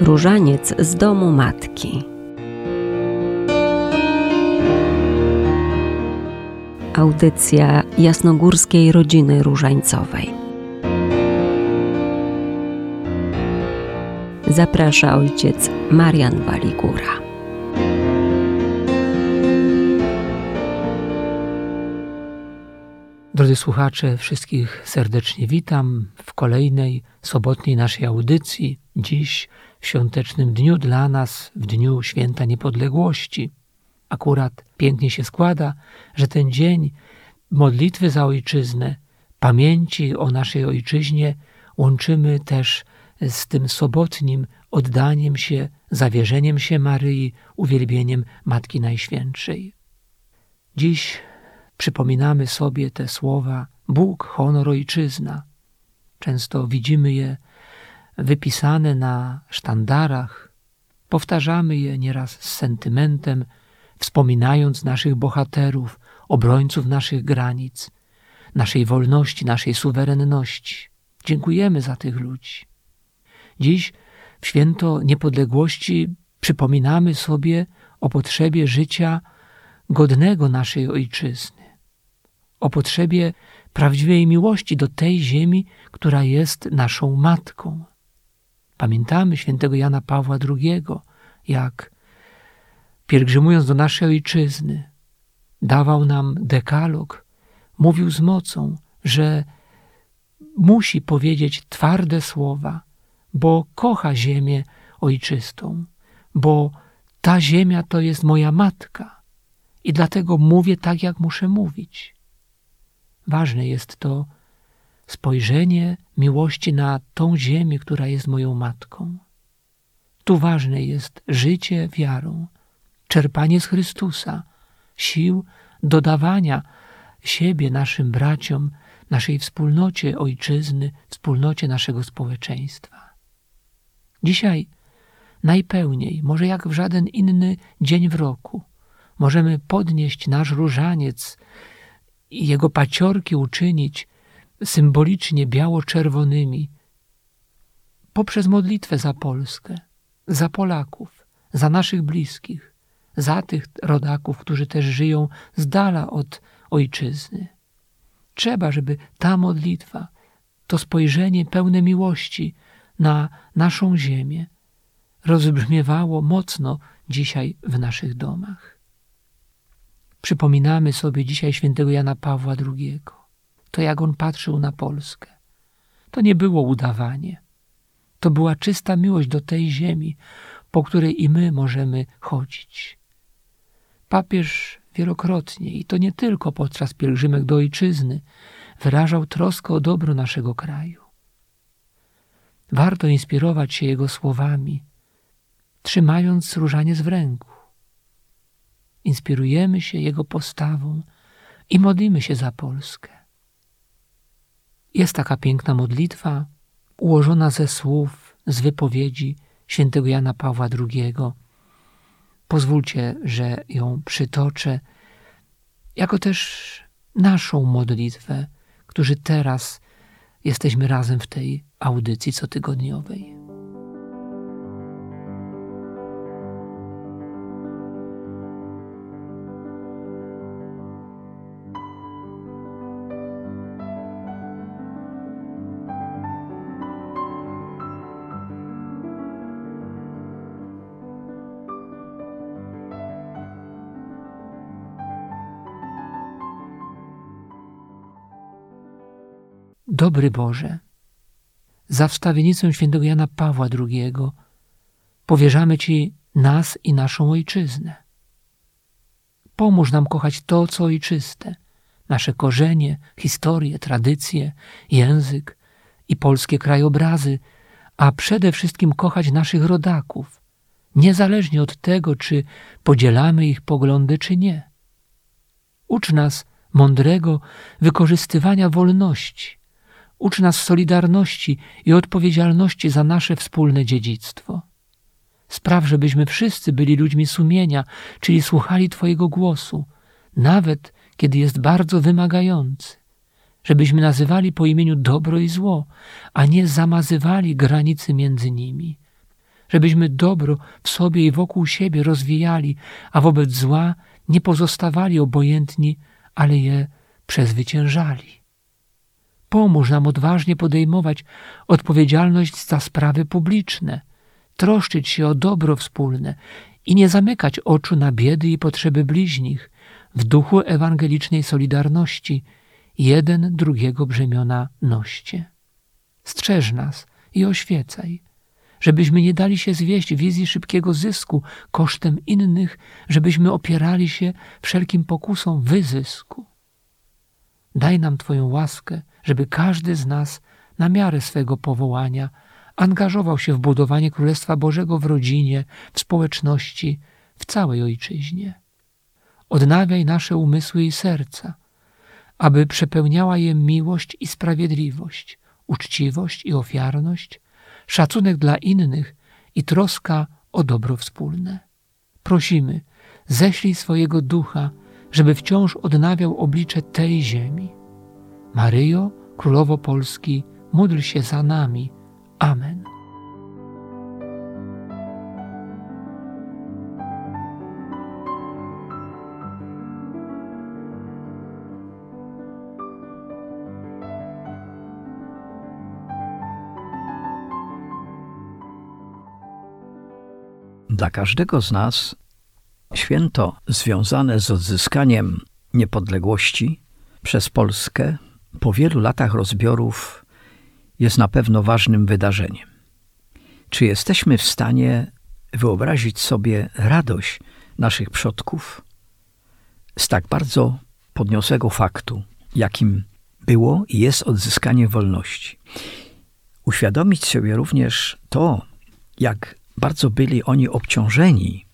Różaniec z domu matki. Audycja jasnogórskiej rodziny różańcowej. Zaprasza ojciec Marian Waligura. Drodzy słuchacze, wszystkich serdecznie witam w kolejnej sobotniej naszej audycji. Dziś w świątecznym dniu dla nas, w dniu święta niepodległości. Akurat pięknie się składa, że ten dzień modlitwy za ojczyznę, pamięci o naszej ojczyźnie łączymy też z tym sobotnim oddaniem się, zawierzeniem się Maryi, uwielbieniem Matki Najświętszej. Dziś przypominamy sobie te słowa Bóg, honor, ojczyzna. Często widzimy je wypisane na sztandarach, powtarzamy je nieraz z sentymentem, wspominając naszych bohaterów, obrońców naszych granic, naszej wolności, naszej suwerenności. Dziękujemy za tych ludzi. Dziś w święto niepodległości przypominamy sobie o potrzebie życia godnego naszej ojczyzny, o potrzebie prawdziwej miłości do tej ziemi, która jest naszą matką. Pamiętamy świętego Jana Pawła II, jak pielgrzymując do naszej ojczyzny, dawał nam dekalog, mówił z mocą, że musi powiedzieć twarde słowa, bo kocha ziemię ojczystą, bo ta ziemia to jest moja matka i dlatego mówię tak, jak muszę mówić. Ważne jest to spojrzenie miłości na tą ziemię, która jest moją matką. Tu ważne jest życie wiarą, czerpanie z Chrystusa, sił dodawania siebie naszym braciom, naszej wspólnocie ojczyzny, wspólnocie naszego społeczeństwa. Dzisiaj najpełniej, może jak w żaden inny dzień w roku, możemy podnieść nasz różaniec i jego paciorki uczynić symbolicznie biało-czerwonymi poprzez modlitwę za Polskę, za Polaków, za naszych bliskich, za tych rodaków, którzy też żyją z dala od ojczyzny. Trzeba, żeby ta modlitwa, to spojrzenie pełne miłości na naszą ziemię rozbrzmiewało mocno dzisiaj w naszych domach. Przypominamy sobie dzisiaj świętego Jana Pawła II to jak on patrzył na Polskę. To nie było udawanie. To była czysta miłość do tej ziemi, po której i my możemy chodzić. Papież wielokrotnie, i to nie tylko podczas pielgrzymek do ojczyzny, wyrażał troskę o dobro naszego kraju. Warto inspirować się jego słowami, trzymając różaniec w ręku. Inspirujemy się jego postawą i modlimy się za Polskę. Jest taka piękna modlitwa, ułożona ze słów, z wypowiedzi świętego Jana Pawła II. Pozwólcie, że ją przytoczę, jako też naszą modlitwę, którzy teraz jesteśmy razem w tej audycji cotygodniowej. Dobry Boże, za wstawienicą świętego Jana Pawła II powierzamy Ci nas i naszą ojczyznę. Pomóż nam kochać to, co ojczyste, nasze korzenie, historię, tradycje, język i polskie krajobrazy, a przede wszystkim kochać naszych rodaków, niezależnie od tego, czy podzielamy ich poglądy, czy nie. Ucz nas mądrego wykorzystywania wolności, Ucz nas solidarności i odpowiedzialności za nasze wspólne dziedzictwo. Spraw, żebyśmy wszyscy byli ludźmi sumienia, czyli słuchali Twojego głosu, nawet kiedy jest bardzo wymagający. Żebyśmy nazywali po imieniu dobro i zło, a nie zamazywali granicy między nimi. żebyśmy dobro w sobie i wokół siebie rozwijali, a wobec zła nie pozostawali obojętni, ale je przezwyciężali. Pomóż nam odważnie podejmować odpowiedzialność za sprawy publiczne, troszczyć się o dobro wspólne i nie zamykać oczu na biedy i potrzeby bliźnich w duchu ewangelicznej solidarności, jeden drugiego brzemiona noście. Strzeż nas i oświecaj, żebyśmy nie dali się zwieść wizji szybkiego zysku kosztem innych, żebyśmy opierali się wszelkim pokusom wyzysku. Daj nam Twoją łaskę, żeby każdy z nas na miarę swego powołania angażował się w budowanie Królestwa Bożego w rodzinie, w społeczności, w całej ojczyźnie. Odnawiaj nasze umysły i serca, aby przepełniała je miłość i sprawiedliwość, uczciwość i ofiarność, szacunek dla innych i troska o dobro wspólne. Prosimy, ześlij swojego ducha, żeby wciąż odnawiał oblicze tej ziemi. Maryjo, Królowo Polski, módl się za nami. Amen. Dla każdego z nas święto związane z odzyskaniem niepodległości przez Polskę po wielu latach rozbiorów jest na pewno ważnym wydarzeniem. Czy jesteśmy w stanie wyobrazić sobie radość naszych przodków z tak bardzo podniosłego faktu, jakim było i jest odzyskanie wolności? Uświadomić sobie również to, jak bardzo byli oni obciążeni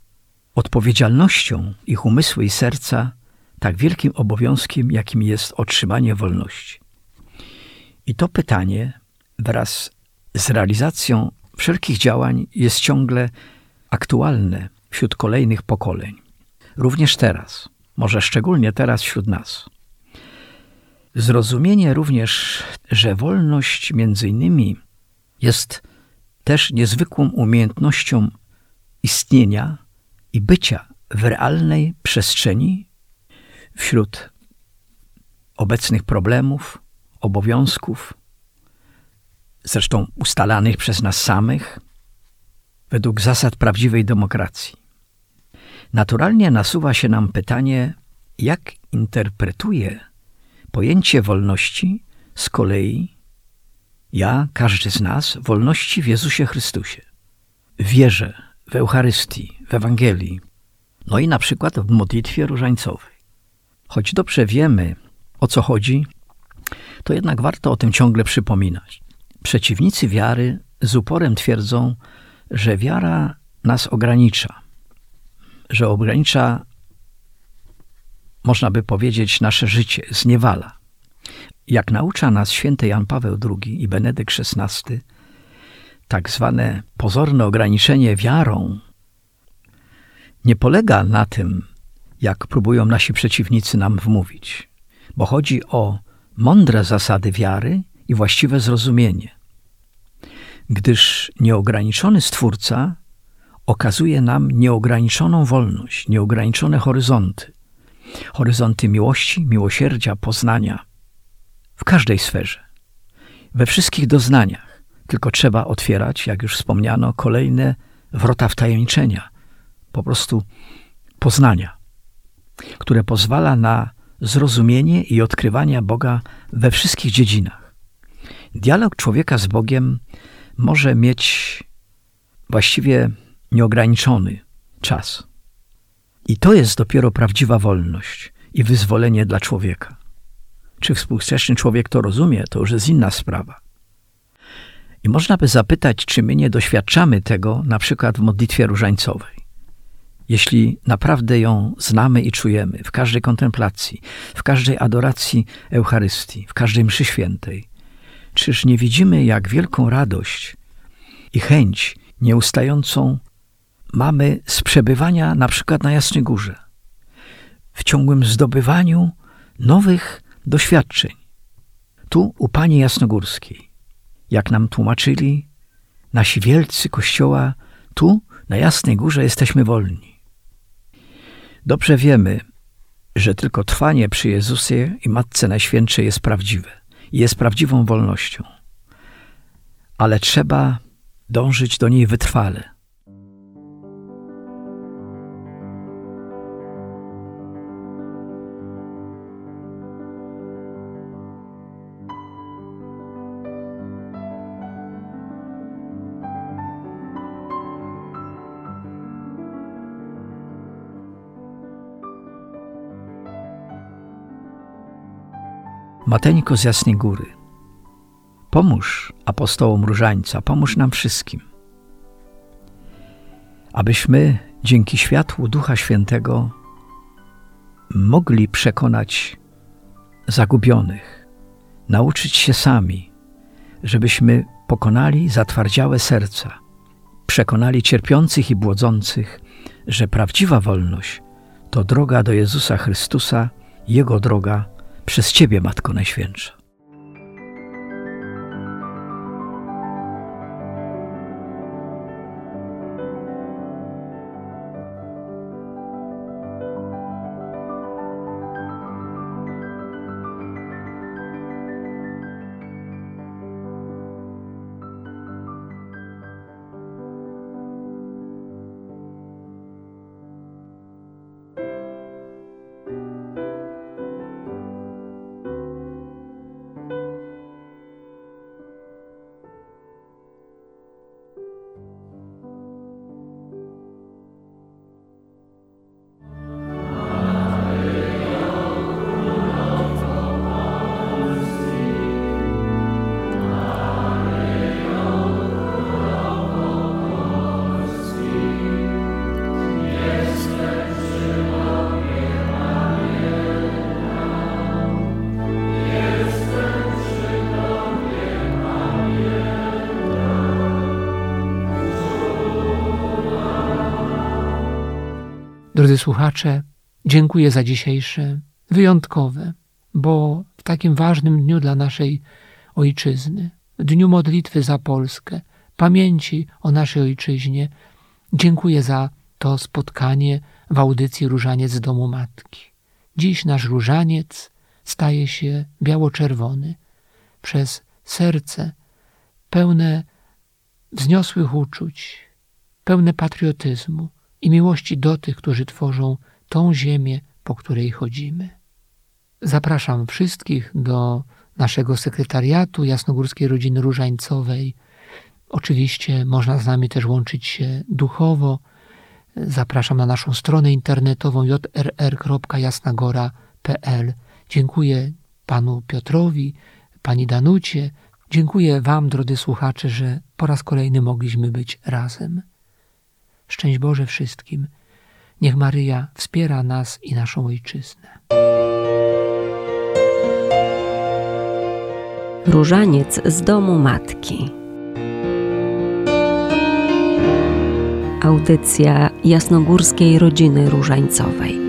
odpowiedzialnością ich umysłu i serca, tak wielkim obowiązkiem, jakim jest otrzymanie wolności. I to pytanie wraz z realizacją wszelkich działań jest ciągle aktualne wśród kolejnych pokoleń. Również teraz, może szczególnie teraz wśród nas. Zrozumienie również, że wolność między innymi jest też niezwykłą umiejętnością istnienia i bycia w realnej przestrzeni wśród obecnych problemów, obowiązków, zresztą ustalanych przez nas samych, według zasad prawdziwej demokracji. Naturalnie nasuwa się nam pytanie, jak interpretuje pojęcie wolności z kolei ja, każdy z nas, wolności w Jezusie Chrystusie. Wierzę w Eucharystii, w Ewangelii, no i na przykład w modlitwie różańcowej. Choć dobrze wiemy, o co chodzi, to jednak warto o tym ciągle przypominać. Przeciwnicy wiary z uporem twierdzą, że wiara nas ogranicza, że ogranicza, można by powiedzieć, nasze życie, zniewala. Jak naucza nas święty Jan Paweł II i Benedykt XVI, tak zwane pozorne ograniczenie wiarą nie polega na tym, jak próbują nasi przeciwnicy nam wmówić, bo chodzi o mądre zasady wiary i właściwe zrozumienie. Gdyż nieograniczony Stwórca okazuje nam nieograniczoną wolność, nieograniczone horyzonty, horyzonty miłości, miłosierdzia, poznania – w każdej sferze, we wszystkich doznaniach. Tylko trzeba otwierać, jak już wspomniano, kolejne wrota wtajemniczenia, po prostu poznania, które pozwala na zrozumienie i odkrywanie Boga we wszystkich dziedzinach. Dialog człowieka z Bogiem może mieć właściwie nieograniczony czas. I to jest dopiero prawdziwa wolność i wyzwolenie dla człowieka. Czy współczesny człowiek to rozumie, to już jest inna sprawa. I można by zapytać, czy my nie doświadczamy tego na przykład w modlitwie różańcowej. Jeśli naprawdę ją znamy i czujemy w każdej kontemplacji, w każdej adoracji Eucharystii, w każdej mszy świętej, czyż nie widzimy, jak wielką radość i chęć nieustającą mamy z przebywania na przykład na Jasnej Górze, w ciągłym zdobywaniu nowych doświadczeń. Tu u Pani Jasnogórskiej, jak nam tłumaczyli nasi wielcy Kościoła Tu, na Jasnej Górze, jesteśmy wolni. Dobrze wiemy, że tylko trwanie przy Jezusie i Matce Najświętszej jest prawdziwe jest prawdziwą wolnością. Ale trzeba dążyć do niej wytrwale. Mateńko z Jasnej Góry, pomóż apostołom Różańca, pomóż nam wszystkim, abyśmy dzięki światłu Ducha Świętego mogli przekonać zagubionych, nauczyć się sami, żebyśmy pokonali zatwardziałe serca, przekonali cierpiących i błodzących, że prawdziwa wolność to droga do Jezusa Chrystusa, Jego droga przez Ciebie, Matko Najświętsza. Drodzy słuchacze, dziękuję za dzisiejsze wyjątkowe, bo w takim ważnym dniu dla naszej ojczyzny, dniu modlitwy za Polskę, pamięci o naszej ojczyźnie, dziękuję za to spotkanie w audycji Różaniec Domu Matki. Dziś nasz różaniec staje się biało-czerwony przez serce pełne wzniosłych uczuć, pełne patriotyzmu, i miłości do tych, którzy tworzą tą ziemię, po której chodzimy. Zapraszam wszystkich do naszego sekretariatu Jasnogórskiej Rodziny Różańcowej. Oczywiście można z nami też łączyć się duchowo. Zapraszam na naszą stronę internetową jrr.jasnagora.pl. Dziękuję panu Piotrowi, pani Danucie. Dziękuję wam, drodzy słuchacze, że po raz kolejny mogliśmy być razem. Szczęść Boże wszystkim. Niech Maryja wspiera nas i naszą ojczyznę. Różaniec z domu matki. Audycja jasnogórskiej rodziny różańcowej.